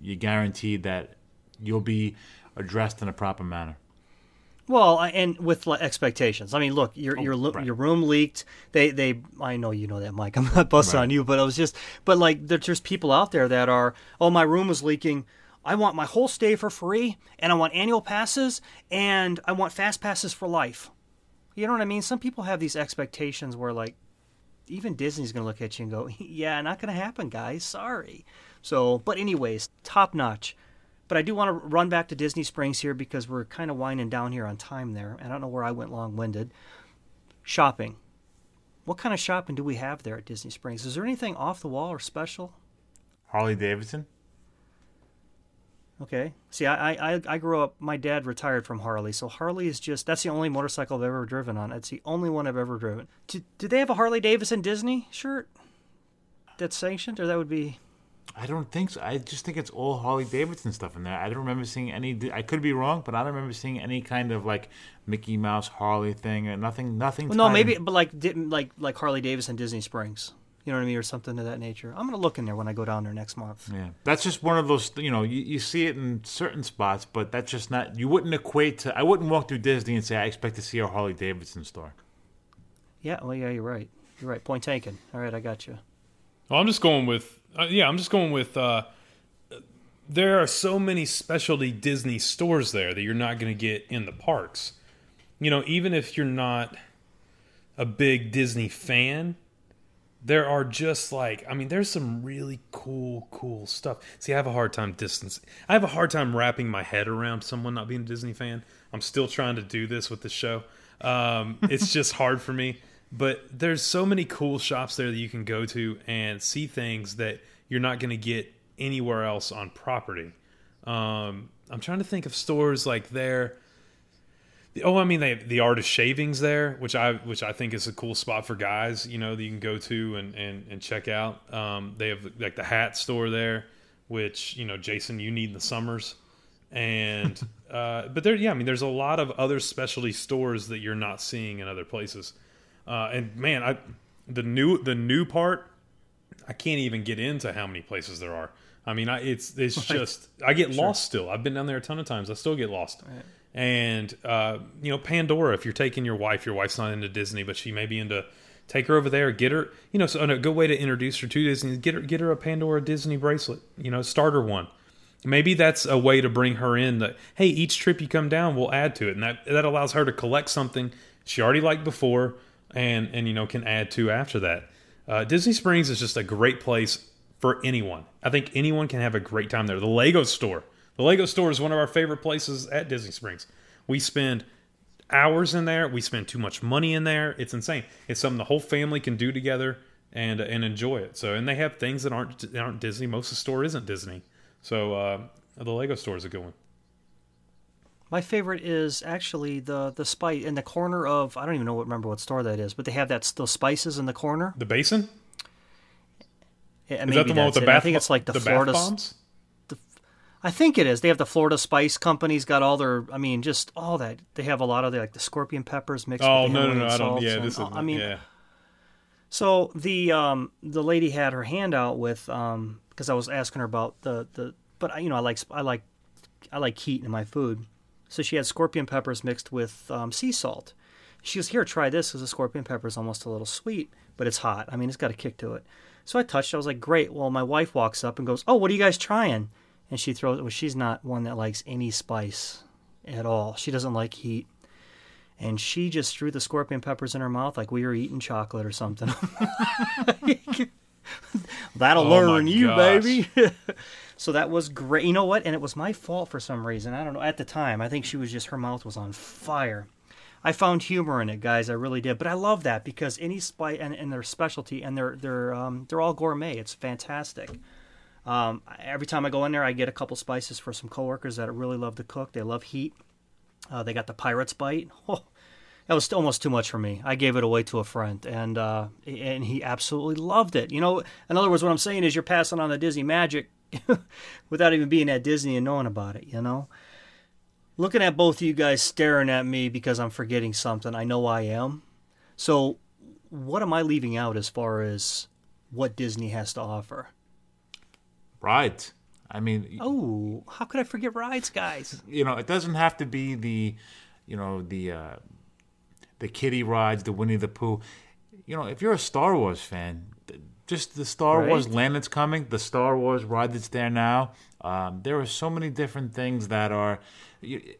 you're guaranteed that you'll be addressed in a proper manner. Well, and with expectations. I mean, look, your oh, your right. your room leaked. They they. I know you know that, Mike. I'm not busting on you, but I was just. But like, there- there's people out there that are. Oh, my room was leaking. I want my whole stay for free, and I want annual passes, and I want fast passes for life. You know what I mean? Some people have these expectations where like, even Disney's gonna look at you and go, "Yeah, not gonna happen, guys. Sorry." So, but anyways, top notch. But I do want to run back to Disney Springs here because we're kind of winding down here on time there. I don't know where I went long winded. Shopping. What kind of shopping do we have there at Disney Springs? Is there anything off the wall or special? Harley Davidson? Okay. See, I, I, I grew up, my dad retired from Harley. So Harley is just, that's the only motorcycle I've ever driven on. It's the only one I've ever driven. Do, do they have a Harley Davidson Disney shirt that's sanctioned? Or that would be, I don't think so. I just think it's all Harley Davidson stuff in there. I don't remember seeing any. I could be wrong, but I don't remember seeing any kind of like Mickey Mouse Harley thing or nothing. Nothing. Well, no, maybe, in- but like didn't like like Harley Davidson Disney Springs. You know what I mean, or something of that nature. I'm gonna look in there when I go down there next month. Yeah, that's just one of those. You know, you, you see it in certain spots, but that's just not. You wouldn't equate to. I wouldn't walk through Disney and say I expect to see a Harley Davidson store. Yeah, well, yeah, you're right. You're right. Point taken. All right, I got you. Well, I'm just going with uh, yeah. I'm just going with. Uh, there are so many specialty Disney stores there that you're not going to get in the parks. You know, even if you're not a big Disney fan, there are just like I mean, there's some really cool, cool stuff. See, I have a hard time distance. I have a hard time wrapping my head around someone not being a Disney fan. I'm still trying to do this with the show. Um, it's just hard for me. But there's so many cool shops there that you can go to and see things that you're not going to get anywhere else on property. Um, I'm trying to think of stores like there. Oh, I mean, they have the Art of Shaving there, which I which I think is a cool spot for guys. You know, that you can go to and and, and check out. Um, they have like the hat store there, which you know, Jason, you need in the summers. And uh, but there, yeah, I mean, there's a lot of other specialty stores that you're not seeing in other places. Uh, and man, I the new the new part, I can't even get into how many places there are. I mean, I, it's it's just I get lost still. I've been down there a ton of times. I still get lost. And uh, you know, Pandora. If you're taking your wife, your wife's not into Disney, but she may be into. Take her over there. Get her. You know, so a good way to introduce her to Disney. is Get her. Get her a Pandora Disney bracelet. You know, starter one. Maybe that's a way to bring her in. That hey, each trip you come down, we'll add to it, and that that allows her to collect something she already liked before, and and you know can add to after that. Uh, Disney Springs is just a great place for anyone. I think anyone can have a great time there. The Lego store, the Lego store is one of our favorite places at Disney Springs. We spend hours in there. We spend too much money in there. It's insane. It's something the whole family can do together and and enjoy it. So and they have things that aren't that aren't Disney. Most of the store isn't Disney. So uh, the Lego store is a good one. My favorite is actually the the spice in the corner of I don't even know what remember what store that is, but they have that those spices in the corner. The basin Yeah, is that the one with the bath? I think it's like the, the Florida. bath bombs. I think it is. They have the Florida Spice Company's got all their. I mean, just all that. They have a lot of the, like the scorpion peppers mixed. Oh with no no no! I don't. Yeah, this is. I mean, yeah. So the um the lady had her hand out with um because I was asking her about the the but I- you know I like I like I like heat in my food, so she had scorpion peppers mixed with um, sea salt. She goes, "Here, try this because the scorpion pepper is almost a little sweet, but it's hot. I mean, it's got a kick to it." So I touched. it. I was like, "Great." Well, my wife walks up and goes, "Oh, what are you guys trying?" And she throws. Well, she's not one that likes any spice at all. She doesn't like heat and she just threw the scorpion peppers in her mouth like we were eating chocolate or something. That'll Oh learn you, gosh. baby. so that was great. You know what? And it was my fault for some reason. I don't know. At the time, I think she was just her mouth was on fire. I found humor in it, guys. I really did. But I love that because any spice and, and their specialty and they're they're um, they're all gourmet. It's fantastic. Um, every time I go in there, I get a couple spices for some coworkers that really love to cook. They love heat. Uh, they got the pirate's bite. Oh, that was almost too much for me. I gave it away to a friend, and uh, and he absolutely loved it. You know, in other words, what I'm saying is you're passing on the Disney magic without even being at Disney and knowing about it. You know, looking at both of you guys staring at me because I'm forgetting something. I know I am. So, what am I leaving out as far as what Disney has to offer? Right. I mean, Oh, how could I forget rides, guys? you know, it doesn't have to be the, you know, the uh, the kiddie rides, the Winnie the Pooh. You know, if you're a Star Wars fan, just the Star Wars land that's coming, the Star Wars ride that's there now. Um, there are so many different things that are,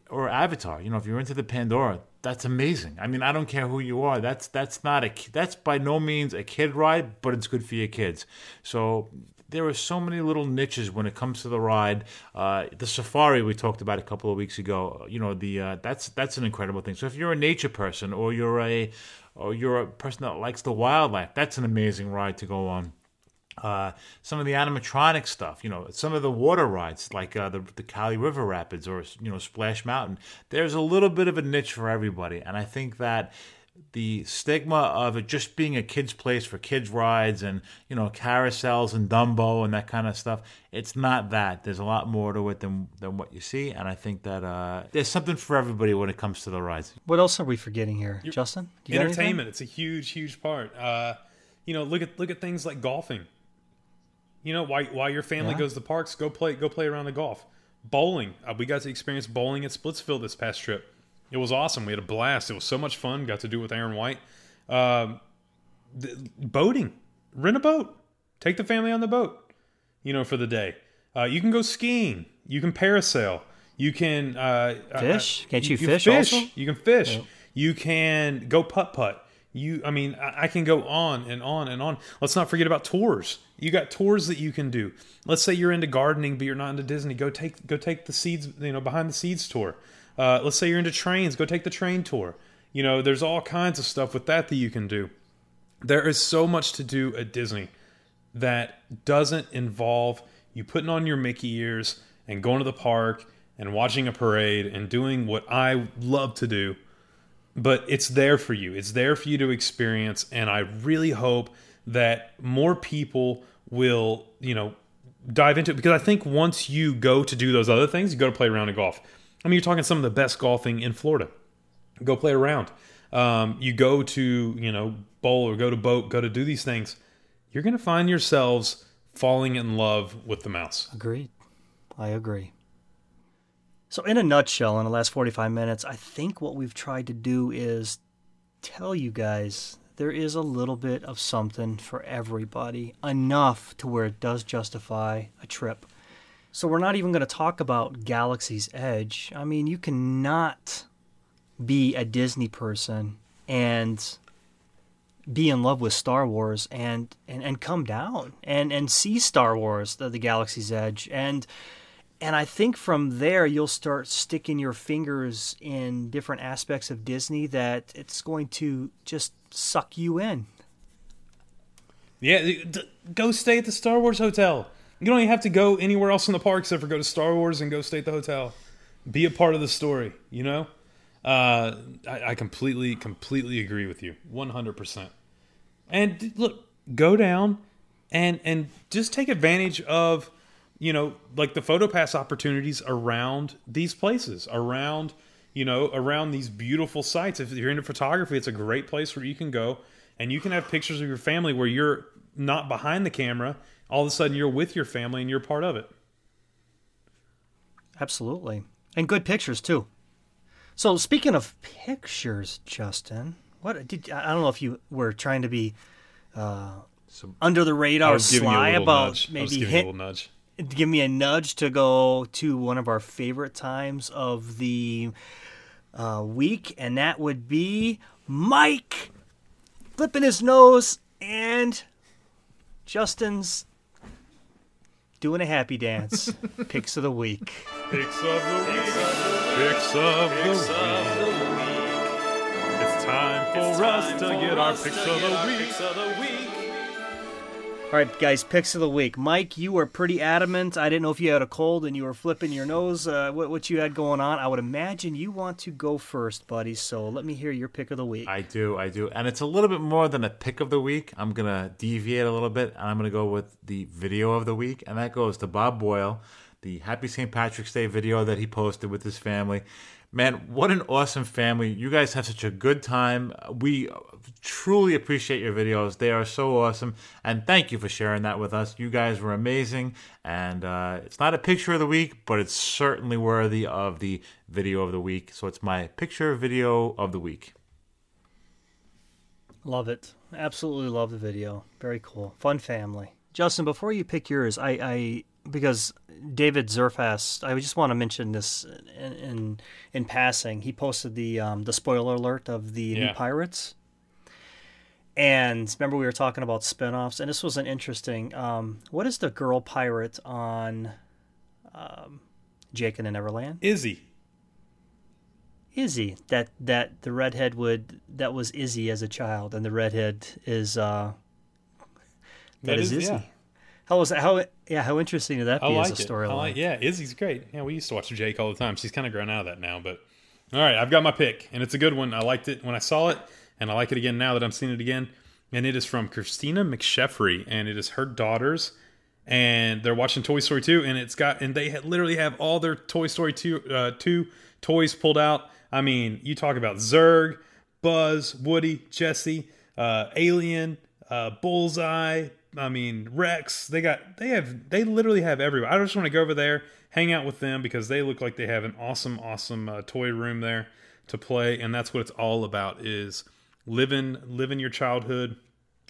or Avatar. You know, if you're into the Pandora, that's amazing. I mean, I don't care who you are. That's that's not a that's by no means a kid ride, but it's good for your kids. So there are so many little niches when it comes to the ride. Uh, the safari we talked about a couple of weeks ago. You know, the uh, that's that's an incredible thing. So if you're a nature person or you're a or you're a person that likes the wildlife, that's an amazing ride to go on. Uh, some of the animatronic stuff, you know, some of the water rides like uh, the the Kali River Rapids or you know Splash Mountain. There's a little bit of a niche for everybody, and I think that the stigma of it just being a kid's place for kids rides and you know carousels and Dumbo and that kind of stuff. It's not that. There's a lot more to it than than what you see, and I think that uh, there's something for everybody when it comes to the rides. What else are we forgetting here, Justin? Do you entertainment it's a huge huge part uh you know look at look at things like golfing you know while, while your family Yeah. goes to parks go play go play around the golf bowling uh, we got to experience bowling at splitsville this past trip it was awesome. We had a blast. It was so much fun. Got to do it with aaron white. Um, th- boating. Rent a boat. Take the family on the boat you know for the day. Uh, you can go skiing. You can parasail. You can uh, uh, Fish? Can't you can fish also? you can fish. You can go putt putt. You i mean I, I can go on and on and on. Let's not forget about tours. You got tours that you can do. Let's say you're into gardening but you're not into disney. Go take go take the seeds you know behind the seeds tour uh, let's say you're into trains go take the train tour you know there's all kinds of stuff with that that you can do there is so much to do at disney that doesn't involve you putting on your Mickey ears and going to the park and watching a parade and doing what I love to do. But it's there for you. It's there for you to experience. And I really hope that more people will, you know, dive into it because I think once you go to do those other things, you go to play around in golf. I mean, you're talking some of the best golfing in Florida. Go play around. Um, you go to, you know, bowl or go to boat, go to do these things you're going to find yourselves falling in love with the mouse. Agreed. I agree. So, in a nutshell, in the last 45 minutes, I think what we've tried to do is tell you guys there is a little bit of something for everybody, enough to where it does justify a trip. So, we're not even going to talk about Galaxy's Edge. I mean, you cannot be a Disney person and be in love with Star Wars and, and, and come down and, and see Star Wars, the, the Galaxy's Edge. And and I think from there you'll start sticking your fingers in different aspects of Disney that it's going to just suck you in. Yeah, go stay at the Star Wars hotel. You don't even have to go anywhere else in the park except for go to Star Wars and go stay at the hotel. Be a part of the story, you know? Uh, I, I completely, completely agree with you. 100%. And look, go down and and just take advantage of, you know, like the photo pass opportunities around these places, around, you know, around these beautiful sites. If you're into photography, it's a great place where you can go and you can have pictures of your family where you're not behind the camera. All of a sudden, you're with your family and you're part of it. Absolutely. And good pictures too. So speaking of pictures, Justin, what did I don't know if you were trying to be uh, under the radar was giving you a sly about nudge. Maybe giving a hit, little nudge. give me a nudge to go to one of our favorite times of the uh, week, and that would be Mike flipping his nose and Justin's doing a happy dance. Picks of the week. Picks of the week. Picks of the week. It's time for us to get our picks of the week. All right, guys, picks of the week. Mike, you were pretty adamant. I didn't know if you had a cold and you were flipping your nose, uh, what, what you had going on. I would imagine you want to go first, buddy. So let me hear your pick of the week. I do, I do. And it's a little bit more than a pick of the week. I'm going to deviate a little bit, and I'm going to go with the video of the week, and that goes to Bob Boyle, the Happy St. Patrick's Day video that he posted with his family. Man, what an awesome family. You guys have such a good time. We truly appreciate your videos. They are so awesome. And thank you for sharing that with us. You guys were amazing. And uh, it's not a picture of the week, but it's certainly worthy of the video of the week. So it's my picture video of the week. Love it. Absolutely love the video. Very cool. Fun family. Justin, before you pick yours, I, I because David Zerfast, I just want to mention this in in, in passing. He posted the um, the spoiler alert of the new Pirates. And remember we were talking about spin-offs and this was an interesting um, what is the girl pirate on um, Jake and the Neverland? Izzy. Izzy. That that the redhead would that was Izzy as a child and the redhead is uh that is, Izzy. yeah. How was that? How yeah? How interesting would that I like as a. Storyline? like, yeah, Izzy's great. Yeah, we used to watch Jake all the time. She's kind of grown out of that now, but all right, I've got my pick, and it's a good one. I liked it when I saw it. and I like it again now that I'm seeing it again. And it is from Christina McSheffrey, and it is her daughters, and they're watching Toy Story 2, and it's got and they literally have all their Toy Story 2, uh, 2 toys pulled out. I mean, you talk about Zurg, Buzz, Woody, Jesse, uh, Alien, uh, Bullseye. I mean, Rex. They got they have they literally have everybody. I just want to go over there, hang out with them because they look like they have an awesome, awesome uh, toy room there to play, and that's what it's all about is living living your childhood,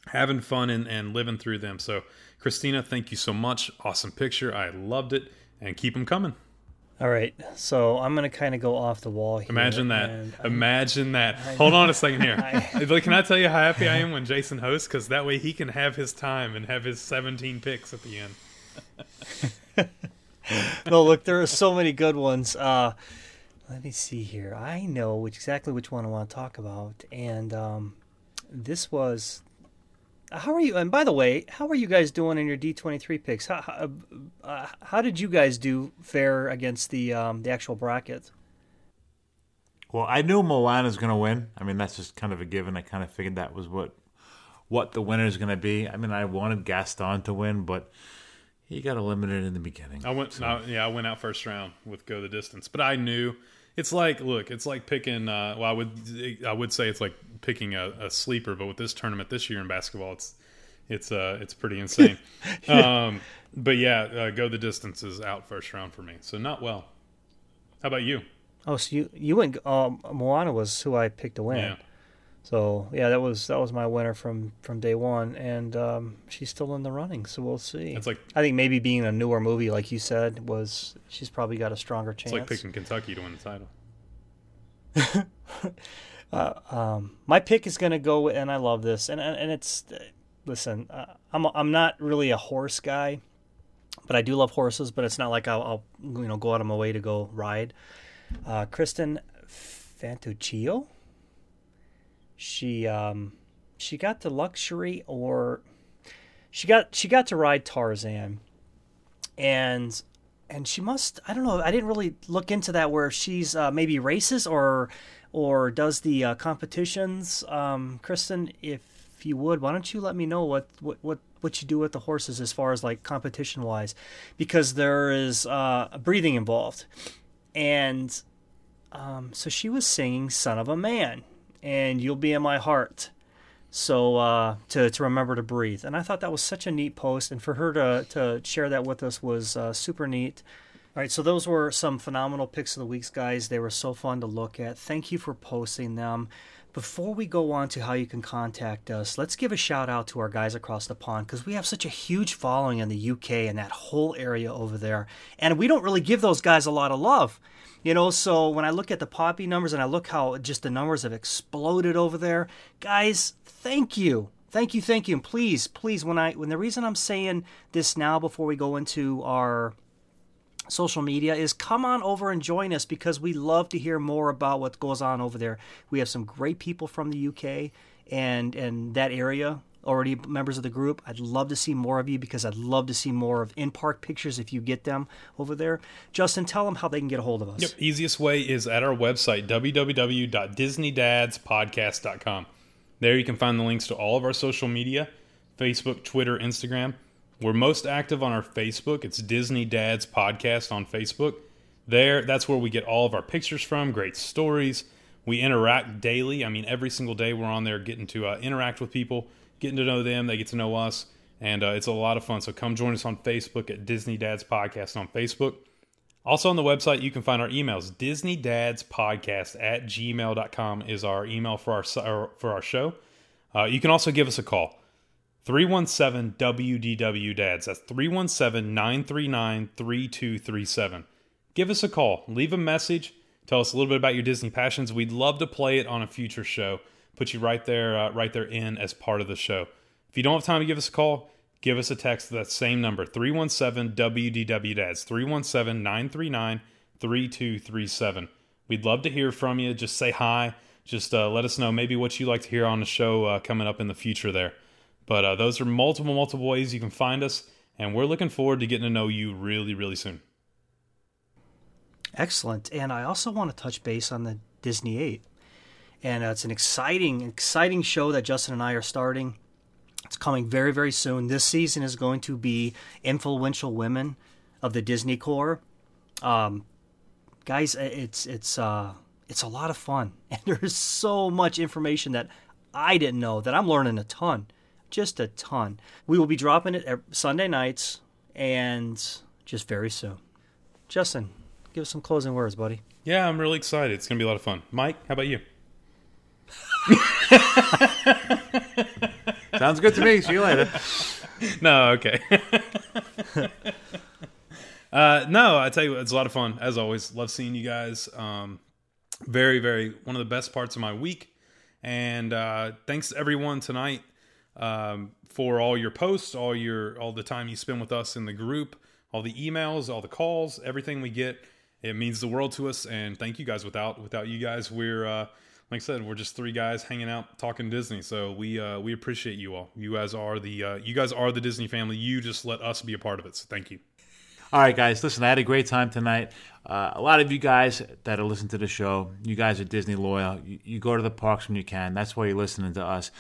having fun, and, and living through them. So, Christina, thank you so much. Awesome picture. I loved it, and keep them coming. All right, so I'm gonna kind of go off the wall here. Imagine that. and I'm- Imagine that. Hold on a second here. I- Like, Can I tell you how happy I am when Jason hosts? Because that way he can have his time and have his 17 picks at the end. no, look, there are so many good ones. Uh, let me see here. I know which, exactly which one I want to talk about, and um, this was. How are you? And by the way, how are you guys doing in your D twenty three picks? How, how, uh, how did you guys do fare against the um, the actual bracket? Well, I knew Moana's going to win. I mean, that's just kind of a given. I kind of figured that was what what the winner is going to be. I mean, I wanted Gaston to win, but he got eliminated in the beginning. I went, I- yeah, I went out first round with go the distance, but I knew it's like, look, it's like picking. Uh, well, I would, I would say it's like picking a, a sleeper, but with this tournament this year in basketball, it's, it's, uh, it's pretty insane. um, but yeah, uh, go the distances out first round for me, so not well. How about you? Oh, so you you went. Um, Moana was who I picked to win. Yeah. So yeah, that was that was my winner from from day one, and um, she's still in the running. So we'll see. It's like I think maybe being a newer movie, like you said, was she's probably got a stronger chance. it's chance. like picking Kentucky to win the title. my pick is going to go, and I love this, and and it's listen, uh, I'm I'm not really a horse guy, but I do love horses. But it's not like I'll, I'll you know go out of my way to go ride. Uh, Kristen Fantuccio. She um she got the luxury, or she got she got to ride Tarzan, and and she must I don't know I didn't really look into that where she's uh, maybe races or or does the uh, competitions. Um, Kristen, if you would, why don't you let me know what what what what you do with the horses as far as like competition wise, because there is uh, breathing involved, and um, so she was singing "Son of a Man" and "You'll Be in My Heart." So uh, to to remember to breathe, and I thought that was such a neat post, and for her to to share that with us was uh, super neat. All right, so those were some phenomenal picks of the weeks, guys. They were so fun to look at. Thank you for posting them. Before we go on to how you can contact us, let's give a shout out to our guys across the pond because we have such a huge following in the UK and that whole area over there. And we don't really give those guys a lot of love. You know, so when I look at the poppy numbers and I look how just the numbers have exploded over there, guys, thank you. Thank you, thank you. And please, please, when I when the reason I'm saying this now before we go into our social media is come on over and join us because we love to hear more about what goes on over there. We have some great people from the UK and and that area already members of the group. I'd love to see more of you because I'd love to see more of in park pictures if you get them over there. Justin, tell them how they can get a hold of us. Yep. Easiest way is at our website, www.disneydadspodcast.com. There you can find the links to all of our social media Facebook, Twitter, Instagram. We're most active on our Facebook. It's Disney Dads Podcast on Facebook. There, that's where we get all of our pictures from, great stories. We interact daily. I mean, every single day we're on there getting to uh, interact with people, getting to know them. They get to know us. And uh, it's a lot of fun. So come join us on Facebook at Disney Dads Podcast on Facebook. Also on the website, you can find our emails. DisneyDadsPodcast at gmail.com is our email for our, for our show. Uh, you can also give us a call. 317 WDW Dads. That's 317 939 3237. Give us a call. Leave a message. Tell us a little bit about your Disney passions. We'd love to play it on a future show. Put you right there, uh, right there in as part of the show. If you don't have time to give us a call, give us a text to that same number 317 WDW Dads 317 939 3237. We'd love to hear from you. Just say hi. Just uh, let us know maybe what you'd like to hear on the show uh, coming up in the future there. But uh, those are multiple, multiple ways you can find us, and we're looking forward to getting to know you really, really soon. Excellent. And I also want to touch base on the Disney 8. and uh, it's an exciting, exciting show that Justin and I are starting. It's coming very, very soon. This season is going to be influential women of the Disney Corps. Um, guys, it's it's uh, it's a lot of fun, and there's so much information that I didn't know that I'm learning a ton, just a ton. We will be dropping it Sunday nights and just very soon. Justin, give us some closing words, buddy. Yeah, I'm really excited. It's going to be a lot of fun. Mike, how about you? Sounds good to me. See you later. no, okay. uh, no, I tell you, what, it's a lot of fun as always. Love seeing you guys. Um, very, very one of the best parts of my week. And uh, thanks everyone tonight um, for all your posts, all your all the time you spend with us in the group, all the emails, all the calls, everything we get. It means the world to us. And thank you guys. Without without you guys, we're uh, like I said, we're just three guys hanging out talking Disney. So we uh, we appreciate you all. You guys are the uh, you guys are the Disney family. You just let us be a part of it. So thank you. All right, guys. Listen, I had a great time tonight. Uh, a lot of you guys that are listening to the show, you guys are Disney loyal. You, you go to the parks when you can. That's why you're listening to us.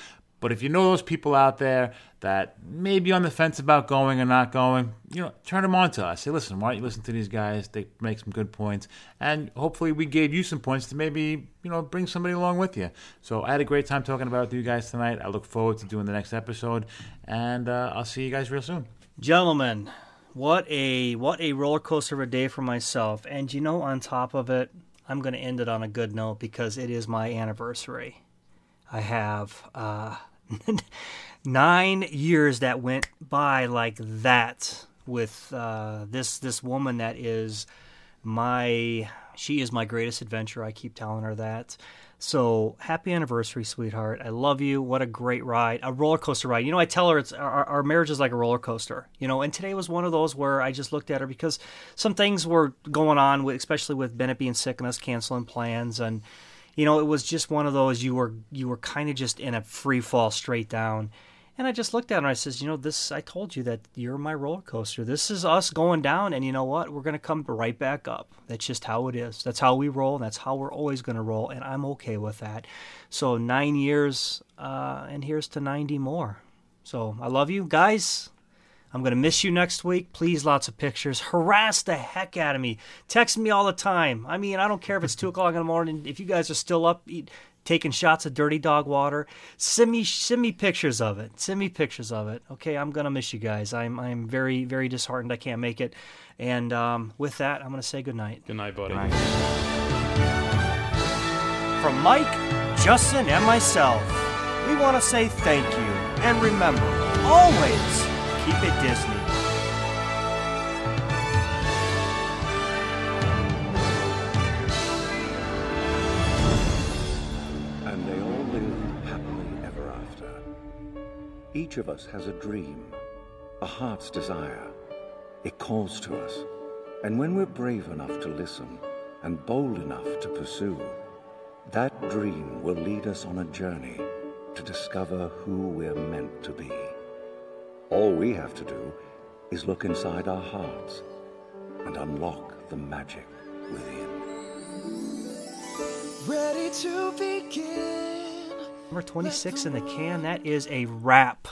But if you know those people out there that may be on the fence about going or not going, you know, turn them on to us. Say, listen, why don't you listen to these guys? They make some good points. And hopefully we gave you some points to maybe, you know, bring somebody along with you. So I had a great time talking about it with you guys tonight. I look forward to doing the next episode. And uh, I'll see you guys real soon. Gentlemen, what a what a roller coaster of a day for myself. And you know, on top of it, I'm going to end it on a good note because it is my anniversary. I have uh, nine years that went by like that with uh, this this woman that is my she is my greatest adventure. I keep telling her that. So happy anniversary, sweetheart. I love you. What a great ride, a roller coaster ride. You know, I tell her it's our, our marriage is like a roller coaster. You know, and today was one of those where I just looked at her because some things were going on, especially with Bennett being sick and us canceling plans and you know, it was just one of those you were you were kind of just in a free fall straight down. And I just looked at her and I says, you know, this I told you that you're my roller coaster. This is us going down and you know what? We're going to come right back up. That's just how it is. That's how we roll. That's how we're always going to roll and I'm okay with that. So 9 years uh, and here's to 90 more. So I love you guys. I'm going to miss you next week. Please, lots of pictures. Harass the heck out of me. Text me all the time. I mean, I don't care if it's 2 o'clock in the morning. If you guys are still up eat, taking shots of dirty dog water, send me, send me pictures of it. Send me pictures of it. Okay, I'm going to miss you guys. I'm, I'm very, very disheartened I can't make it. And um, with that, I'm going to say good night. Good night, buddy. Good night. From Mike, Justin, and myself, we want to say thank you. And remember, always keep it Disney. And they all lived happily ever after. Each of us has a dream, a heart's desire. It calls to us. And when we're brave enough to listen and bold enough to pursue, that dream will lead us on a journey to discover who we're meant to be. All we have to do is look inside our hearts and unlock the magic within. Ready to begin. Number 26 in the can. That is a wrap.